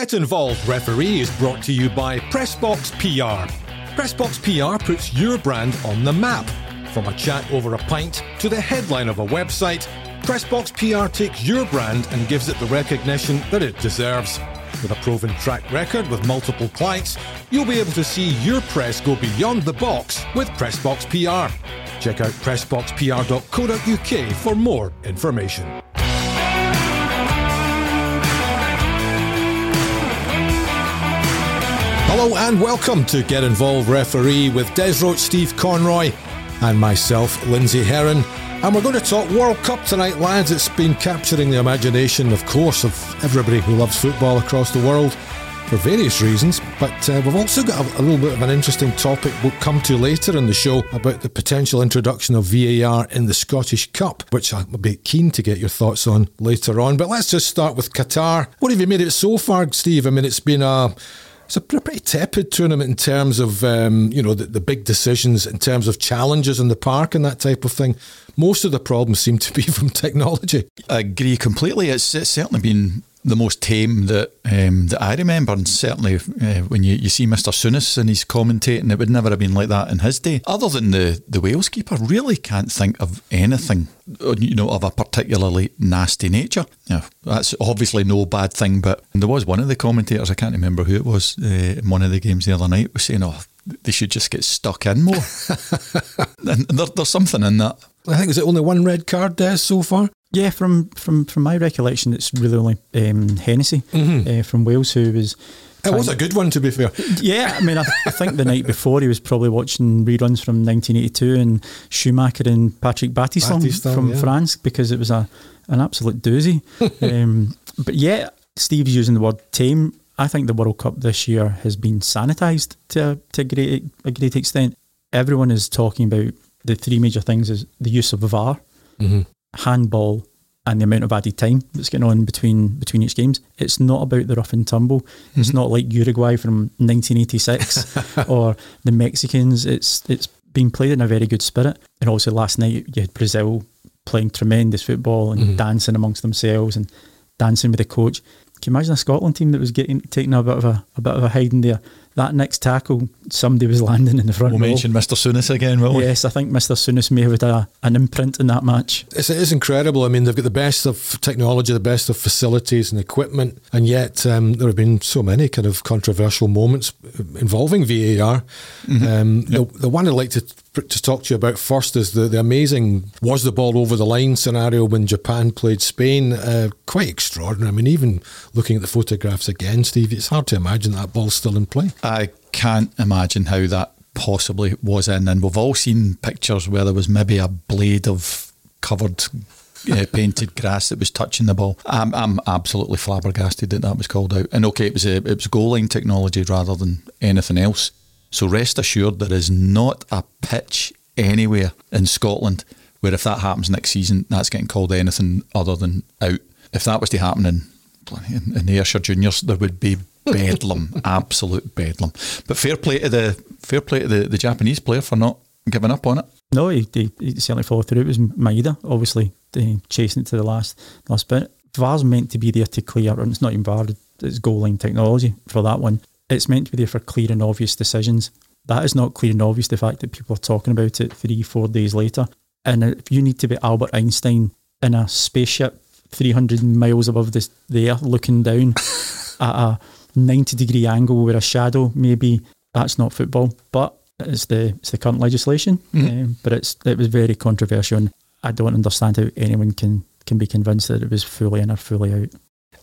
Get Involved Referee is brought to you by Pressbox PR. Pressbox PR puts your brand on the map. From a chat over a pint to the headline of a website, Pressbox PR takes your brand and gives it the recognition that it deserves. With a proven track record with multiple clients, you'll be able to see your press go beyond the box with Pressbox PR. Check out pressboxpr.co.uk for more information. Hello and welcome to Get Involved Referee with Des Roach, Steve Conroy, and myself, Lindsay Heron. And we're going to talk World Cup tonight, lads. It's been capturing the imagination, of course, of everybody who loves football across the world for various reasons. But uh, we've also got a, a, little bit of an interesting topic we'll come to later in the show about the potential introduction of VAR in the Scottish Cup, which I'll be keen to get your thoughts on later on. But let's just start with Qatar. What have you made it so far, Steve? I mean, it's been a it's a pretty tepid tournament in terms of um, you know the, the, big decisions, in terms of challenges in the park and that type of thing. Most of the problems seem to be from technology. I agree completely. It's, it's certainly been the most tame that um, that I remember, and certainly uh, when you, you see Mr. Souness and he's commentating, it would never have been like that in his day. Other than the the Wales keeper, really can't think of anything, uh, you know, of a particularly nasty nature. Yeah, that's obviously no bad thing, but there was one of the commentators, I can't remember who it was, uh, in one of the games the other night, was saying, "Oh, they should just get stuck in more." and there, there's something in that. I think is it only one red card there so far? Yeah, from from from my recollection, it's really only um, Hennessey mm-hmm. uh, from Wales who was. It was a good one, to be fair. Yeah, I mean, I, I, think the night before he was probably watching reruns from 1982 and Schumacher and Patrick Battiston, Battiston from yeah. France because it was a an absolute doozy. um, but yeah, Steve's using the word tame. I think the World Cup this year has been sanitised to to a great a great extent. Everyone is talking about the three major things: is the use of VAR, mm-hmm handball and the amount of added time that's going on between between each games. It's not about the rough and tumble. Mm-hmm. It's not like Uruguay from 1986 or the Mexicans. It's it's being played in a very good spirit. And also last night you had Brazil playing tremendous football and mm-hmm. dancing amongst themselves and dancing with the coach. Can you imagine a Scotland team that was getting taking a bit of a, a bit of a hiding there? That next tackle, somebody was landing in the front. We'll row. mention Mr. Souness again, will we? Yes, I think Mr. Souness may have had a, an imprint in that match. It's, it is incredible. I mean, they've got the best of technology, the best of facilities and equipment, and yet um, there have been so many kind of controversial moments involving VAR. Mm-hmm. Um, yep. the, the one I'd like to to talk to you about first is the, the amazing was the ball over the line scenario when Japan played Spain. Uh, quite extraordinary. I mean, even looking at the photographs again, Steve, it's hard to imagine that ball's still in play. I can't imagine how that possibly was in. And we've all seen pictures where there was maybe a blade of covered uh, painted grass that was touching the ball. I'm, I'm absolutely flabbergasted that that was called out. And okay, it was a, it was goal line technology rather than anything else. So rest assured, there is not a pitch anywhere in Scotland where if that happens next season, that's getting called anything other than out. If that was to happen in, in, in the Ayrshire Juniors, there would be bedlam, absolute bedlam. But fair play to the fair play to the, the Japanese player for not giving up on it. No, he, he, he certainly followed through. It was Maeda, obviously, eh, chasing it to the last last bit. VAR's meant to be there to clear, and it's not even VAR, it's goal line technology for that one it's meant to be there for clear and obvious decisions. That is not clear and obvious, the fact that people are talking about it three, four days later. And if you need to be Albert Einstein in a spaceship 300 miles above the, the earth looking down at a 90 degree angle with a shadow, maybe that's not football. But it's the it's the current legislation. Mm. Um, but it's it was very controversial. And I don't understand how anyone can can be convinced that it was fully in or fully out.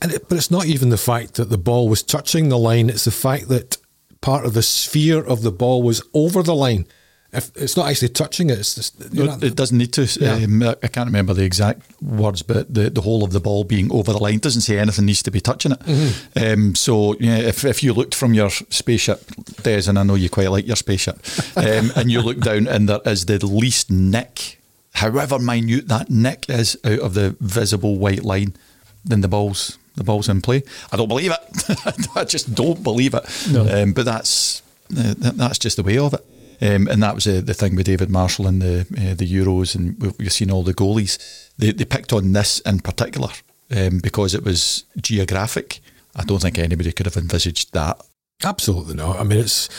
It, but it's not even the fact that the ball was touching the line, it's the fact that part of the sphere of the ball was over the line. If it's not actually touching it, it's just, no, it doesn't need to. Yeah. Um, I can't remember the exact words, but the, the whole of the ball being over the line doesn't say anything needs to be touching it. Mm-hmm. Um, so yeah, if, if you looked from your spaceship, Des, and I know you quite like your spaceship, um, and you look down and there is the least nick, however minute that nick is out of the visible white line, then the ball's the ball's in play. I don't believe it. I just don't believe it. No. Um, but that's uh, that's just the way of it. Um, and that was uh, the thing with David Marshall and the uh, the Euros, and we've, seen all the goalies. They, they picked on this in particular um, because it was geographic, I don't think anybody could have envisaged that. Absolutely not. I mean, it's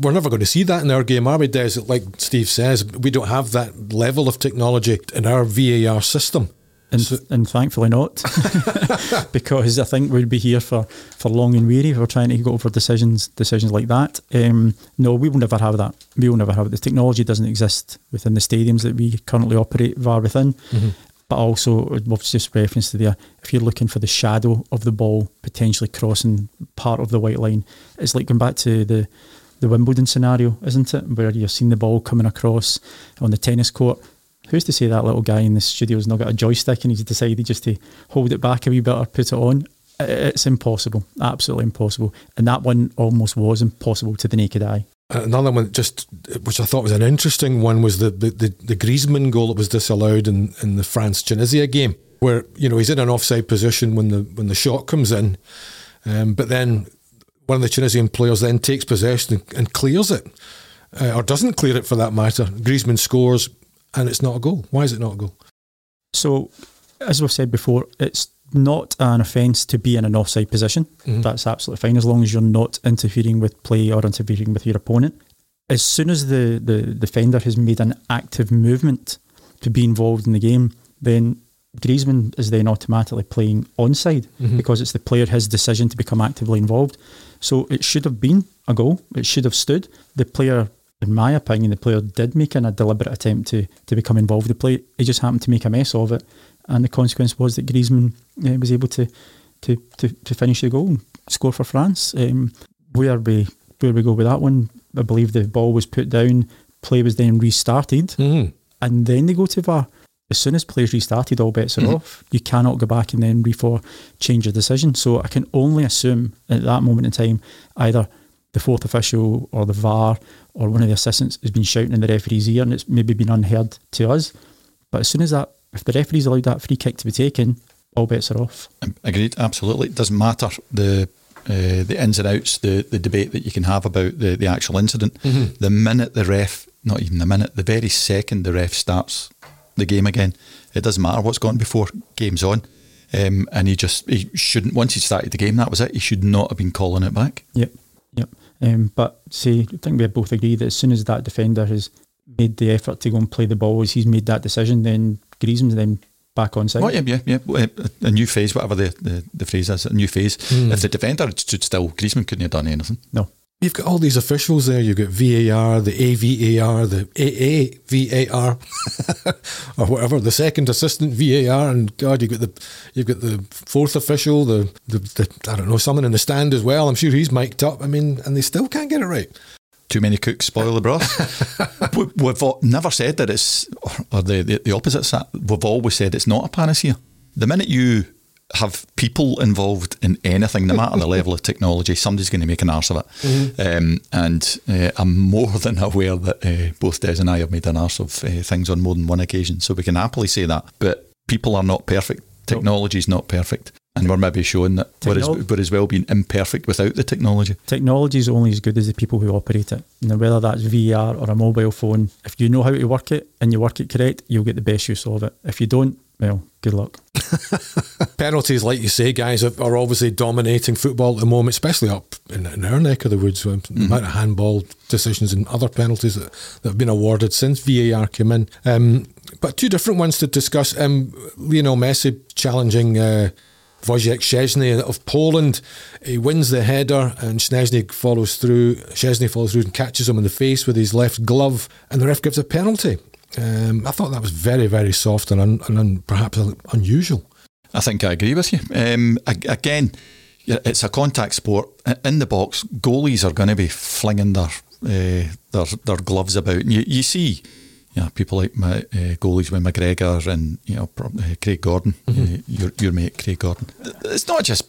we're never going to see that in our game, are we, Des? Like Steve says, we don't have that level of technology in our VAR system. And, so, and thankfully not, because I think we'd be here for, for long and weary if we're trying to go over decisions decisions like that. Um, no, we will never have that. We will never have it. The technology doesn't exist within the stadiums that we currently operate VAR within. Mm-hmm. But also, we've just reference to there, if you're looking for the shadow of the ball potentially crossing part of the white line, it's like going back to the the Wimbledon scenario, isn't it? Where you're seeing the ball coming across on the tennis court who's to say that little guy in the studio's not got a joystick and he's decided just to hold it back a wee bit or put it on? It's impossible, absolutely impossible. And that one almost was impossible to the naked eye. Another one, just which I thought was an interesting one, was the the, the, the Griezmann goal that was disallowed in, in the France Tunisia game, where you know he's in an offside position when the when the shot comes in, um, but then one of the Tunisian players then takes possession and, and clears it, uh, or doesn't clear it for that matter. Griezmann scores, and it's not a goal. Why is it not a goal? So, as we've said before, it's not an offence to be in an offside position. Mm-hmm. That's absolutely fine as long as you're not interfering with play or interfering with your opponent. As soon as the, the defender has made an active movement to be involved in the game, then Griezmann is then automatically playing onside mm-hmm. because it's the player his decision to become actively involved. So it should have been a goal. It should have stood. The player in my opinion, the player did make an, a deliberate attempt to to become involved with the play. He just happened to make a mess of it, and the consequence was that Griezmann uh, was able to, to to to finish the goal and score for France. Um, where we where we go with that one, I believe the ball was put down, play was then restarted, mm. and then they go to VAR. As soon as players restarted, all bets are mm. off. You cannot go back and then re change your decision. So I can only assume at that moment in time either the fourth official or the VAR or one of the assistants has been shouting in the referee's ear and it's maybe been unheard to us. But as soon as that, if the referee's allowed that free kick to be taken, all bets are off. Agreed, absolutely. It doesn't matter the uh, the ins and outs, the, the debate that you can have about the, the actual incident. Mm-hmm. The minute the ref, not even the minute, the very second the ref starts the game again, it doesn't matter what's gone before, game's on. Um, and he just, he shouldn't, once he started the game, that was it. He should not have been calling it back. Yep, yep. Um, but see, I think we both agree that as soon as that defender has made the effort to go and play the ball, as he's made that decision, then Griezmann's then back on side. Oh, yeah, yeah, yeah. A new phase, whatever the, the, the phrase is, a new phase. Mm. If the defender stood still, Griezmann couldn't have done anything. No. You've got all these officials there. You've got VAR, the AVAR, the AAVAR, or whatever, the second assistant VAR, and God, you've got the you've got the fourth official, the, the, the I don't know, someone in the stand as well. I'm sure he's mic'd up. I mean, and they still can't get it right. Too many cooks spoil the broth. We've never said that it's, or the, the, the opposite. We've always said it's not a panacea. The minute you have people involved in anything, no matter the level of technology, somebody's going to make an arse of it. Mm-hmm. Um, and uh, I'm more than aware that uh, both Des and I have made an arse of uh, things on more than one occasion. So we can happily say that. But people are not perfect. Technology is not perfect. And we're maybe showing that Technol- we're, as, we're as well being imperfect without the technology. Technology is only as good as the people who operate it. Now, whether that's VR or a mobile phone, if you know how to work it and you work it correct, you'll get the best use of it. If you don't, well, good luck. Penalties, like you say, guys, are obviously dominating football at the moment, especially up in, in our neck of the woods. The mm-hmm. amount of handball decisions and other penalties that, that have been awarded since VAR came in. Um, but two different ones to discuss. Um, Lionel Messi challenging. Uh, Wojciech Szczesny of Poland. He wins the header and Szczesny follows through. Szczesny follows through and catches him in the face with his left glove, and the ref gives a penalty. Um, I thought that was very, very soft and, un, and un, perhaps unusual. I think I agree with you. Um, again, it's a contact sport. In the box, goalies are going to be flinging their uh, their, their gloves about. And you, you see yeah, people like my uh, goalies with McGregor and you know uh, Craig Gordon, mm-hmm. uh, your your mate Craig Gordon. It's not just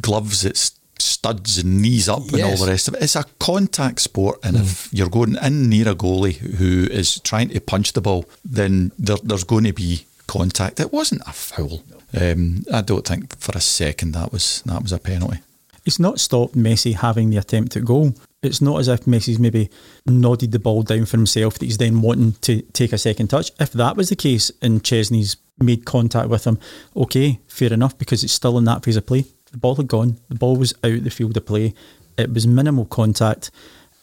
gloves; it's studs and knees up yes. and all the rest of it. It's a contact sport, and mm. if you're going in near a goalie who is trying to punch the ball, then there, there's going to be contact. It wasn't a foul. Um, I don't think for a second that was that was a penalty. It's not stopped Messi having the attempt at goal. It's not as if Messi's maybe nodded the ball down for himself that he's then wanting to take a second touch. If that was the case and Szczesny's made contact with him, okay, fair enough, because it's still in that phase of play The ball had gone. The ball was out the field of play. It was minimal contact.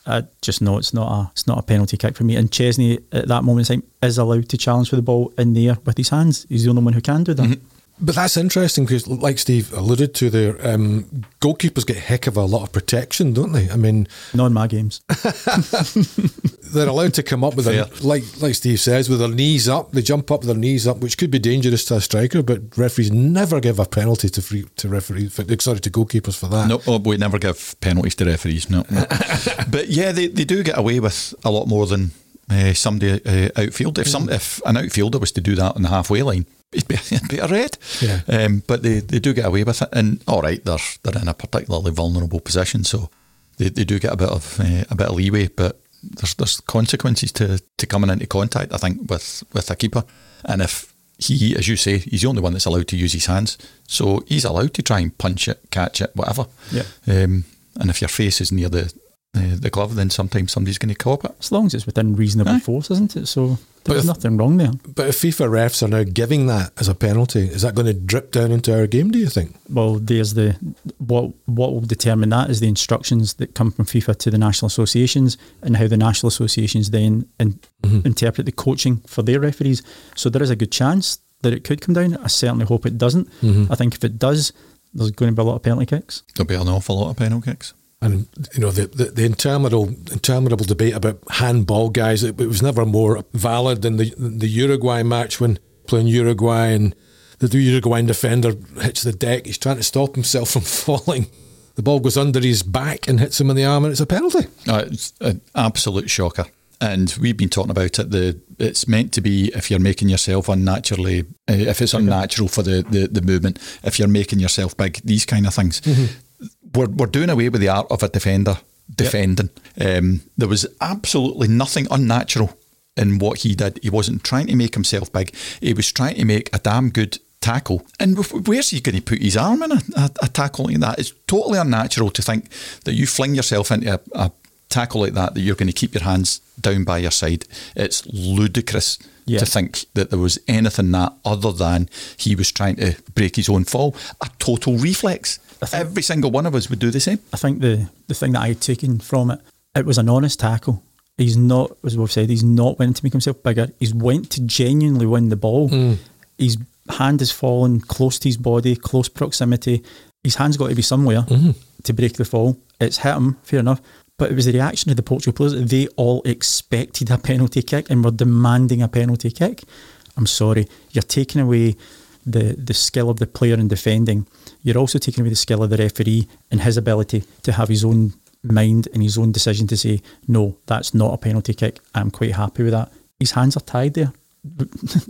I just know it's not a it's not a penalty kick for me. And Szczesny at that moment in time is allowed to challenge for the ball in the air with his hands. He's the only one who can do that. Mm-hmm. But that's interesting because, like Steve alluded to there, um, goalkeepers get a heck of a lot of protection, don't they? I mean, not in my games. they're allowed to come up with their, like like Steve says, with their knees up. They jump up with their knees up, which could be dangerous to a striker. But referees never give a penalty to free, to referees. For, sorry, to goalkeepers for that. No, oh, we never give penalties to referees. No, no. but yeah, they, they do get away with a lot more than uh, somebody uh, outfield. If some if an outfielder was to do that on the halfway line, it'd be, it'd be a red. Yeah. Um, but they, they do get away with it, and all right, they're they're in a particularly vulnerable position, so they, they do get a bit of uh, a bit of leeway. But there's there's consequences to, to coming into contact. I think with with a keeper, and if he, as you say, he's the only one that's allowed to use his hands, so he's allowed to try and punch it, catch it, whatever. Yeah. Um, and if your face is near the the, the glove, then sometimes somebody's going to cop it. As long as it's within reasonable Aye. force, isn't it? So there's if, nothing wrong there. But if FIFA refs are now giving that as a penalty, is that going to drip down into our game? Do you think? Well, there's the what what will determine that is the instructions that come from FIFA to the national associations and how the national associations then in, mm-hmm. interpret the coaching for their referees. So there is a good chance that it could come down. I certainly hope it doesn't. Mm-hmm. I think if it does, there's going to be a lot of penalty kicks. There'll be an awful lot of penalty kicks. And you know the, the, the, interminable interminable debate about handball guys. It, it, was never more valid than the the Uruguay match when playing Uruguay and the Uruguayan defender hits the deck. He's trying to stop himself from falling. The ball goes under his back and hits him in the arm, and it's a penalty. Uh, it's an absolute shocker. And we've been talking about it. The it's meant to be if you're making yourself unnaturally, uh, if it's unnatural for the, the, the movement, if you're making yourself big, these kind of things. Mm-hmm we're, we're doing away with the art of a defender defending. Yep. Um, there was absolutely nothing unnatural in what he did. He wasn't trying to make himself big. He was trying to make a damn good tackle. And where's he going to put his arm in a, a, a, tackle like that? It's totally unnatural to think that you fling yourself into a, a tackle like that, that you're going to keep your hands down by your side. It's ludicrous yeah. to think that there was anything that other than he was trying to break his own fall. A total reflex. Every single one of us would do the same. I think the, the thing that I had taken from it, it was an honest tackle. He's not, as we've said, he's not went to make himself bigger. He's went to genuinely win the ball. Mm. His hand has fallen close to his body, close proximity. His hand's got to be somewhere mm-hmm. to break the fall. It's hit him, fair enough. But it was the reaction of the Portugal players. They all expected a penalty kick and were demanding a penalty kick. I'm sorry, you're taking away the, the skill of the player in defending. You're also taking away the skill of the referee and his ability to have his own mind and his own decision to say, no, that's not a penalty kick. I'm quite happy with that. His hands are tied there.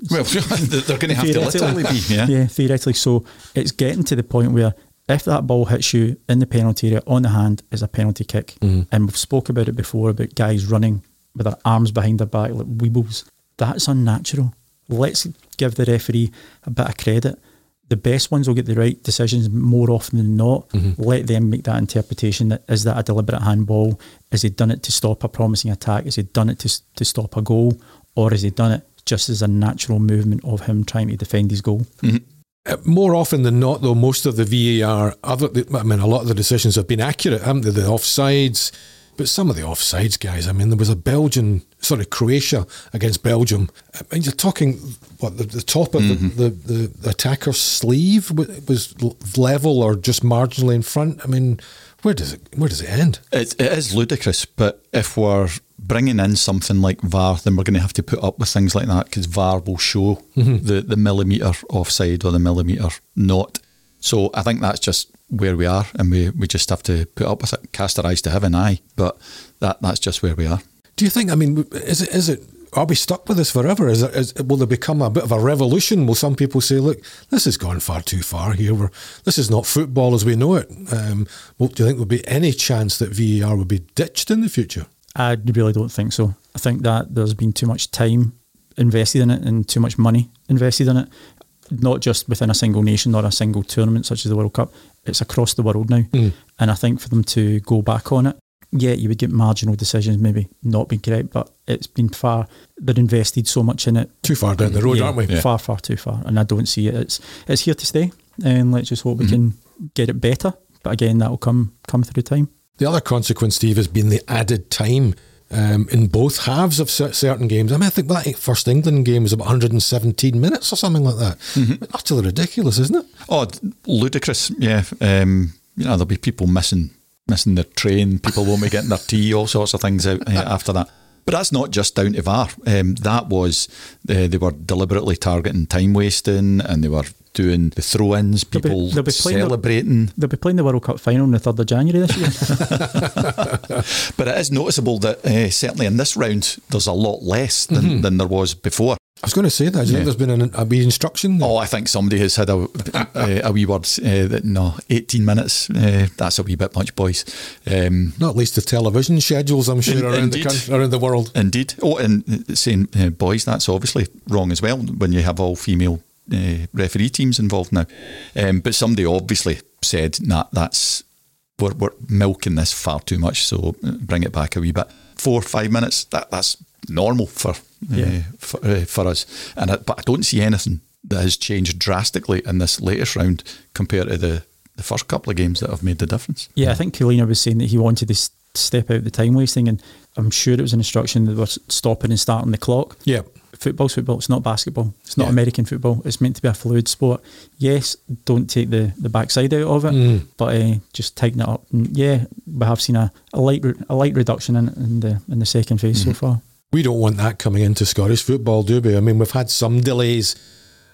well, they're going to have to literally be, yeah. Yeah, theoretically. So it's getting to the point where if that ball hits you in the penalty area on the hand is a penalty kick. Mm. And we've spoke about it before about guys running with their arms behind their back like weebles. That's unnatural. Let's give the referee a bit of credit. The best ones will get the right decisions more often than not. Mm-hmm. Let them make that interpretation. That is that a deliberate handball? Has he done it to stop a promising attack? Has he done it to, to stop a goal? Or has he done it just as a natural movement of him trying to defend his goal? Mm-hmm. Uh, more often than not, though, most of the VAR, other, I mean, a lot of the decisions have been accurate, haven't they? The offsides, but some of the offsides, guys. I mean, there was a Belgian, sorry, Croatia against Belgium. I mean, you're talking what the, the top of mm-hmm. the, the, the attacker's sleeve was level or just marginally in front. I mean, where does it where does it end? It, it is ludicrous, but if we're bringing in something like VAR, then we're going to have to put up with things like that because VAR will show mm-hmm. the, the millimetre offside or the millimetre not. So I think that's just where we are, and we, we just have to put up with it, cast our eyes to heaven, aye. But that that's just where we are. Do you think? I mean, is it is it? Are we stuck with this forever? Is it, is, will there become a bit of a revolution? Will some people say, "Look, this has gone far too far here. We're, this is not football as we know it." Um, well, do you think there'll be any chance that VAR will be ditched in the future? I really don't think so. I think that there's been too much time invested in it and too much money invested in it, not just within a single nation or a single tournament such as the World Cup. It's across the world now. Mm. And I think for them to go back on it, yeah, you would get marginal decisions maybe not being correct, but it's been far, they're invested so much in it. Too far down the road, yeah, aren't we? Yeah. Far, far too far. And I don't see it. It's, it's here to stay. and let's just hope mm-hmm. we can get it better. But again, that will come come through time. The other consequence, Steve, has been the added time um, in both halves of certain games. I mean, I think that first England game was about 117 minutes or something like that. Mm-hmm. Utterly ridiculous, isn't it? Oh, ludicrous. Yeah. Um, you know, there'll be people missing missing their train. People won't be getting their tea. All sorts of things out uh, after that. But that's not just down to VAR. Um, that was uh, they were deliberately targeting time wasting, and they were doing the throw-ins, people they'll be, they'll be celebrating. The, they'll be playing the World Cup final on the 3rd of January this year. but it is noticeable that uh, certainly in this round there's a lot less than, mm-hmm. than there was before. I was going to say that. Do you yeah. think there's been an, a wee instruction? There? Oh, I think somebody has had a uh, a wee word uh, that no, 18 minutes. Uh, that's a wee bit much, boys. Um, Not least the television schedules, I'm sure, in, around indeed. the country, around the world. Indeed. Oh, and saying uh, boys, that's obviously wrong as well when you have all female uh, referee teams involved now. Um, but somebody obviously said, nah, that's we're, we're milking this far too much, so uh, bring it back a wee bit. Four, five minutes, that that's normal for yeah. uh, for, uh, for, us. And I, but I don't see anything that has changed drastically in this latest round compared to the, the first couple of games that have made the difference. Yeah, I think Collina was saying that he wanted to step out the time wasting, and I'm sure it was an instruction that was stopping and starting the clock. Yeah football's football. It's not basketball. It's not yeah. American football. It's meant to be a fluid sport. Yes, don't take the, the backside out of it, mm. but uh, just tighten it up. And yeah, we have seen a, a light a light reduction in, in the in the second phase mm. so far. We don't want that coming into Scottish football, do we? I mean, we've had some delays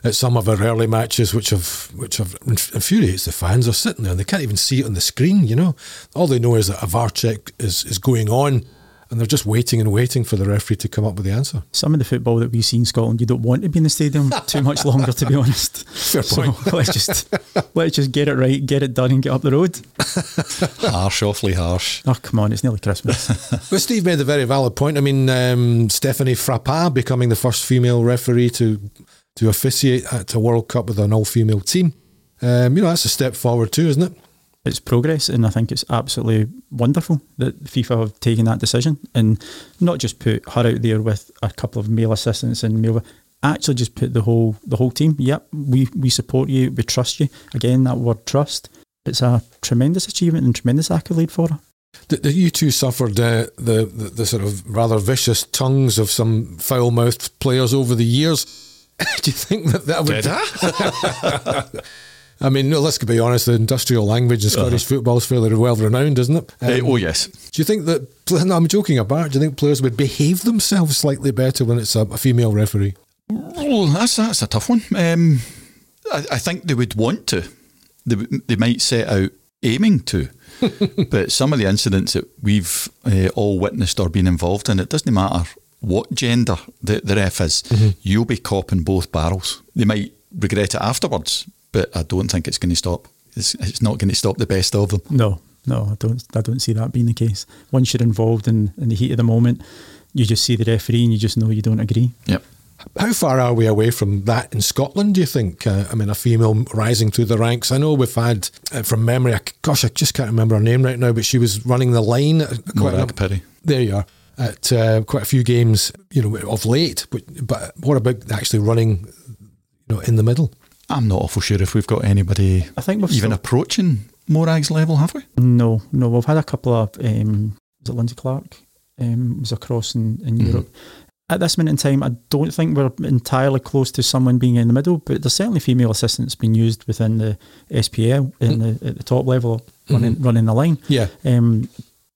at some of our early matches, which have which have infuriates the fans. They're sitting there and they can't even see it on the screen. You know, all they know is that a VAR check is is going on and they're just waiting and waiting for the referee to come up with the answer. Some of the football that we see in Scotland, you don't want to be in the stadium too much longer, to be honest. Fair point. So let's just let's just get it right, get it done, and get up the road. harsh, awfully harsh. Oh come on, it's nearly Christmas. well, Steve made a very valid point. I mean, um, Stephanie Frappart becoming the first female referee to to officiate at a World Cup with an all-female team. Um, you know, that's a step forward too, isn't it? It's progress, and I think it's absolutely wonderful that FIFA have taken that decision and not just put her out there with a couple of male assistants and male, actually just put the whole the whole team. Yep, we we support you, we trust you. Again, that word trust. It's a tremendous achievement and tremendous accolade for her. The, you two suffered uh, the, the, the sort of rather vicious tongues of some foul mouthed players over the years. Do you think that that would? Did I? I mean, no, let's be honest, the industrial language in Scottish uh-huh. football is fairly well renowned, isn't it? Um, uh, oh, yes. Do you think that, no, I'm joking about, do you think players would behave themselves slightly better when it's a, a female referee? Oh, that's, that's a tough one. Um, I, I, think they would want to. They, they might set out aiming to. but some of the incidents that we've uh, all witnessed or been involved in, it doesn't matter what gender the, the ref is, mm-hmm. you'll be copping both barrels. They might regret it afterwards, but I don't think it's going to stop. It's, it's not going to stop the best of them. No, no, I don't. I don't see that being the case. Once you're involved in, in the heat of the moment, you just see the referee and you just know you don't agree. Yep. How far are we away from that in Scotland, do you think? Uh, I mean, a female rising through the ranks. I know we've had, uh, from memory, I, gosh, I just can't remember her name right now, but she was running the line. Morag Pirie. There you are. At uh, quite a few games, you know, of late. But, but what about actually running, you know, in the middle? I'm not awful sure if we've got anybody I think we've even still, approaching Morag's level, have we? No, no. We've had a couple of, um, was it Lindsay Clark? Um, was across in, in mm-hmm. Europe. At this minute in time, I don't think we're entirely close to someone being in the middle, but there's certainly female assistants being used within the SPL in mm-hmm. the, at the top level, running, mm-hmm. running the line. Yeah. Um,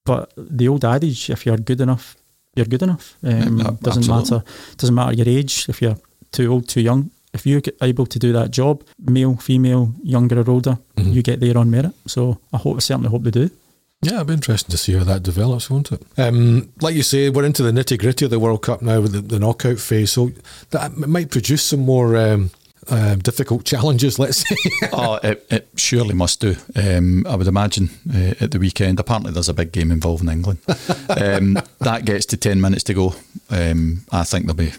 but the old adage, if you're good enough, you're good enough. Um, yeah, doesn't matter. Doesn't matter your age. If you're too old, too young, if you're able to do that job, male, female, younger or older, mm-hmm. you get there on merit. So I hope, I certainly hope they do. Yeah, it'll be interesting to see how that develops, won't it? Um, like you say, we're into the nitty gritty of the World Cup now with the, the knockout phase, so that might produce some more um, uh, difficult challenges, let's say. oh, it, it, surely must do. Um, I would imagine uh, at the weekend. Apparently, there's a big game involving England. Um, that gets to 10 minutes to go. Um, I think there'll be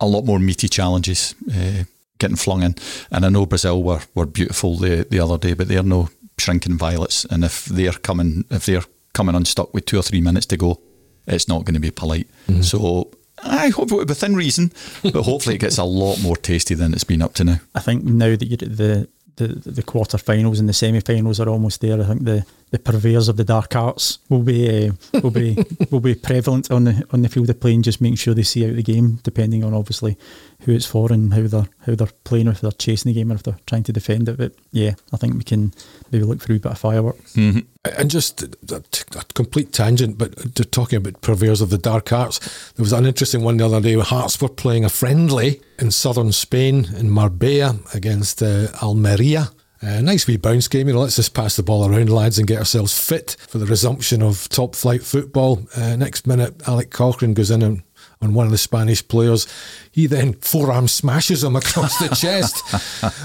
a lot more meaty challenges uh, getting flung in. And I know Brazil were, were beautiful the, the other day, but they're no shrinking violets. And if they're coming, if they're coming unstuck with two or three minutes to go, it's not going to be polite. Mm-hmm. So I hope it within reason, but hopefully it gets a lot more tasty than it's been up to now. I think now that you're the the the quarterfinals and the semi-finals are almost there. I think the, the purveyors of the dark arts will be uh, will be will be prevalent on the on the field of play, and just making sure they see out the game, depending on obviously who it's for and how they're how they're playing, if they're chasing the game or if they're trying to defend it. But yeah, I think we can maybe look through a bit of fireworks. Mm-hmm. And just a, a, complete tangent, but talking about purveyors of the dark arts, there was an interesting one the other day. Hearts were playing a friendly in southern Spain in Marbella against uh, Almeria. Uh, nice wee bounce game. You know, let's just pass the ball around, lads, and get ourselves fit for the resumption of top flight football. Uh, next minute, Alec Cochrane goes in and on one of the Spanish players. He then forearm smashes him across the chest.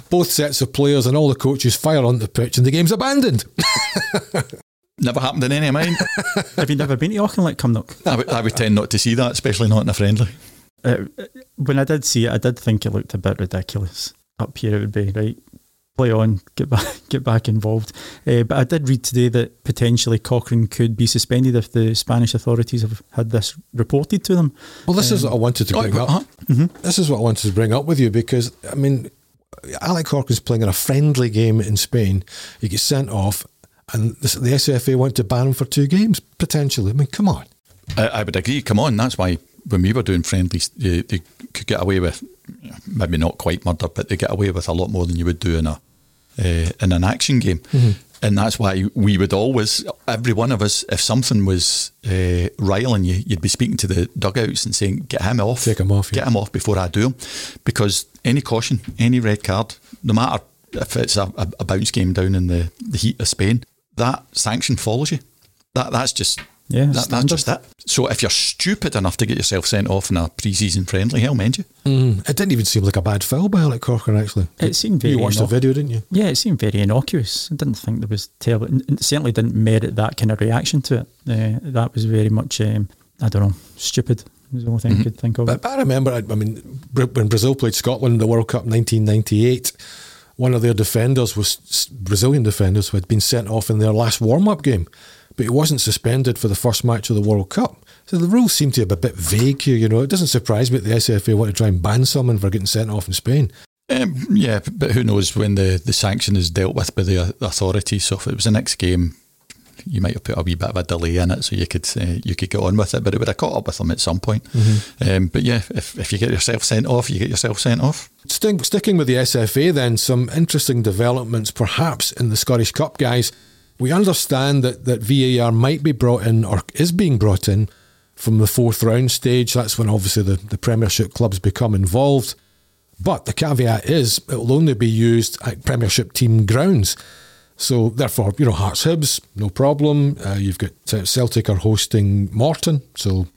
Both sets of players and all the coaches fire onto the pitch, and the game's abandoned. Never happened in any of mine. Have you never been to Auchinleck Cumnock? I would, I would tend not to see that, especially not in a friendly. Uh, when I did see it, I did think it looked a bit ridiculous. Up here, it would be right. Play on, get back, get back involved. Uh, but I did read today that potentially Cochrane could be suspended if the Spanish authorities have had this reported to them. Well, this um, is what I wanted to bring oh, up. Uh-huh. Mm-hmm. This is what I wanted to bring up with you because I mean, Alec Cochrane's playing in a friendly game in Spain. He gets sent off, and the SFA want to ban him for two games potentially. I mean, come on. I, I would agree. Come on, that's why when we were doing friendlies, they, they could get away with maybe not quite murder, but they get away with a lot more than you would do in a uh, in an action game. Mm-hmm. And that's why we would always, every one of us, if something was uh, riling you, you'd be speaking to the dugouts and saying, "Get him off, take him off, get him off before I do him," because any caution, any red card, no matter if it's a, a, a bounce game down in the, the heat of Spain, that sanction follows you. That that's just yeah, that, that's just it. So if you're stupid enough to get yourself sent off in a pre-season friendly, hell mend you. Mm, it didn't even seem like a bad foul by Alec Cochrane, actually. It seemed very. You watched innoc- the video, didn't you? Yeah, it seemed very innocuous. I didn't think there was terrible. It certainly didn't merit that kind of reaction to it. Uh, that was very much, um, I don't know, stupid. Was the only thing mm-hmm. I could think of. But, but I remember, I mean, when Brazil played Scotland in the World Cup 1998 one of their defenders was Brazilian defenders who had been sent off in their last warm up game but he wasn't suspended for the first match of the World Cup. So the rules seem to be a bit vague here, you know. It doesn't surprise me that the SFA want to try and ban someone for getting sent off in Spain. Um, yeah, but who knows when the, the sanction is dealt with by the authorities. So if it was the next game, you might have put a wee bit of a delay in it so you could uh, you could get on with it, but it would have caught up with them at some point. Mm-hmm. Um, but yeah, if, if you get yourself sent off, you get yourself sent off. sticking with the SFA, then some interesting developments perhaps in the Scottish Cup, guys. We understand that, that VAR might be brought in or is being brought in from the fourth round stage. That's when obviously the, the Premiership clubs become involved. But the caveat is it will only be used at Premiership team grounds. So therefore, you know, Hearts Hibs, no problem. Uh, you've got uh, Celtic are hosting Morton, so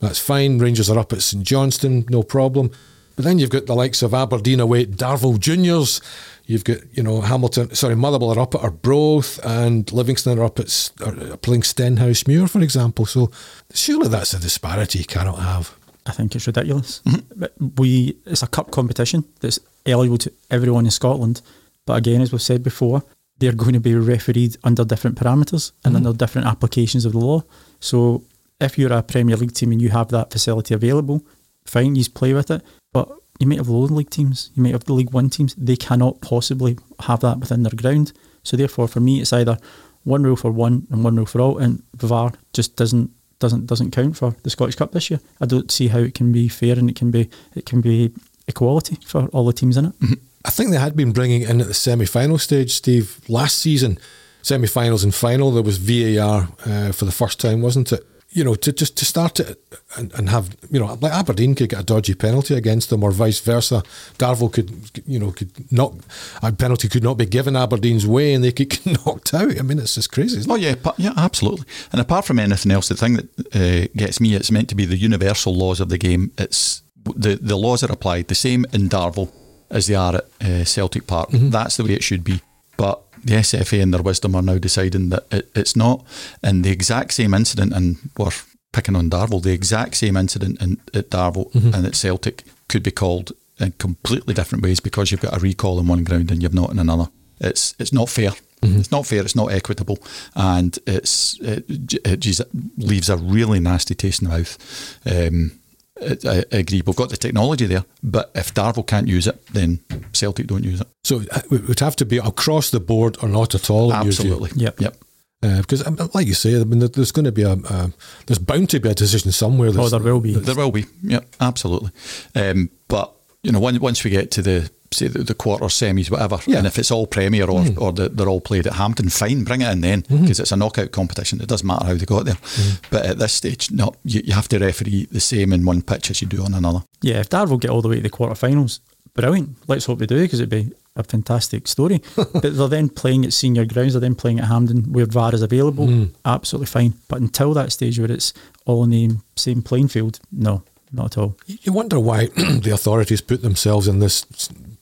that's fine. Rangers are up at St Johnstone, no problem. But then you've got the likes of Aberdeen away at Darvel Juniors. You've got, you know, Hamilton, sorry, Motherwell are up at Arbroath and Livingston are up at are playing Stenhousemuir, for example. So surely that's a disparity you cannot have. I think it's ridiculous. Mm-hmm. We It's a cup competition that's eligible to everyone in Scotland. But again, as we've said before, they're going to be refereed under different parameters and mm-hmm. under different applications of the law. So if you're a Premier League team and you have that facility available, fine, you play with it. But you might have lower league teams, you might have the League One teams. They cannot possibly have that within their ground. So therefore, for me, it's either one rule for one and one rule for all, and VAR just doesn't doesn't doesn't count for the Scottish Cup this year. I don't see how it can be fair and it can be it can be equality for all the teams in it. Mm-hmm. I think they had been bringing in at the semi-final stage, Steve, last season. Semi-finals and final, there was VAR uh, for the first time, wasn't it? you know, to just to start it and, and have, you know, like Aberdeen could get a dodgy penalty against them or vice versa. Darvel could, you know, could not, a penalty could not be given Aberdeen's way and they could get knocked out. I mean, it's just crazy. oh, yeah, yeah, absolutely. And apart from anything else, the thing that uh, gets me, it's meant to be the universal laws of the game. It's the, the laws are applied the same in Darvel as they are at uh, Celtic Park. Mm-hmm. That's the way it should be. But the SFA and their wisdom are now deciding that it, it's not. And the exact same incident, and we're picking on Darvel, the exact same incident in, at Darvel mm-hmm. and at Celtic could be called in completely different ways because you've got a recall in one ground and you've not in another. It's it's not fair. Mm-hmm. It's not fair. It's not equitable, and it's it, it just leaves a really nasty taste in the mouth. Um, I, I agree. We've got the technology there, but if Darvel can't use it, then Celtic don't use it. So uh, it would have to be across the board or not at all. Absolutely. Yep. Yep. Uh, because, um, like you say, I mean, there's going to be a, a there's bound to be a decision somewhere. Oh, there will be. There will be. Yep, absolutely. Um, but you know, once once we get to the say the, the quarter semis, whatever, yeah. and if it's all Premier or mm. or the, they're all played at Hampden, fine, bring it in then because mm-hmm. it's a knockout competition. It doesn't matter how they got there. Mm. But at this stage, no, you, you have to referee the same in one pitch as you do on another. Yeah, if Darvel get all the way to the quarterfinals, brilliant. Let's hope they do because it'd be a fantastic story. but they're then playing at senior grounds, they're then playing at Hampden where VAR is available. Mm. Absolutely fine. But until that stage where it's all in the same playing field, no, not at all. You wonder why the authorities put themselves in this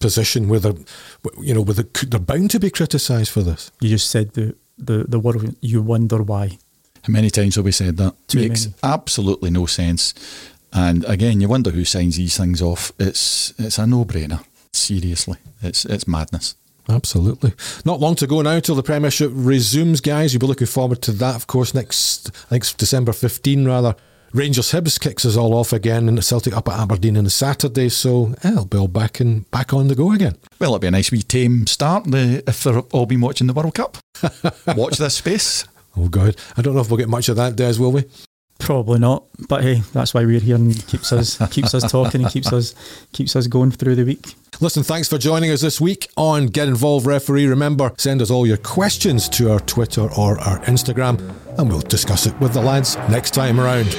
position where they're, you know, where they're, they're bound to be criticised for this. You just said the, the, the word, you wonder why. How many times have we said that? Too Makes many. absolutely no sense. And again, you wonder who signs these things off. It's it's a no brainer. Seriously, it's it's madness. Absolutely. Not long to go now till the Premiership resumes, guys. You'll be looking forward to that, of course, next, I think it's December 15, rather. Rangers Hibs kicks us all off again, and the Celtic up at Aberdeen on the Saturday, so yeah, it'll be all back and back on the go again. Well, it'll be a nice wee tame start the, if they're all been watching the World Cup. Watch this space. Oh, God. I don't know if we'll get much of that, Des, will we? Probably not, but hey, that's why we're here and keeps us keeps us talking and keeps us keeps us going through the week. Listen, thanks for joining us this week on Get Involved Referee. Remember, send us all your questions to our Twitter or our Instagram, and we'll discuss it with the lads next time around.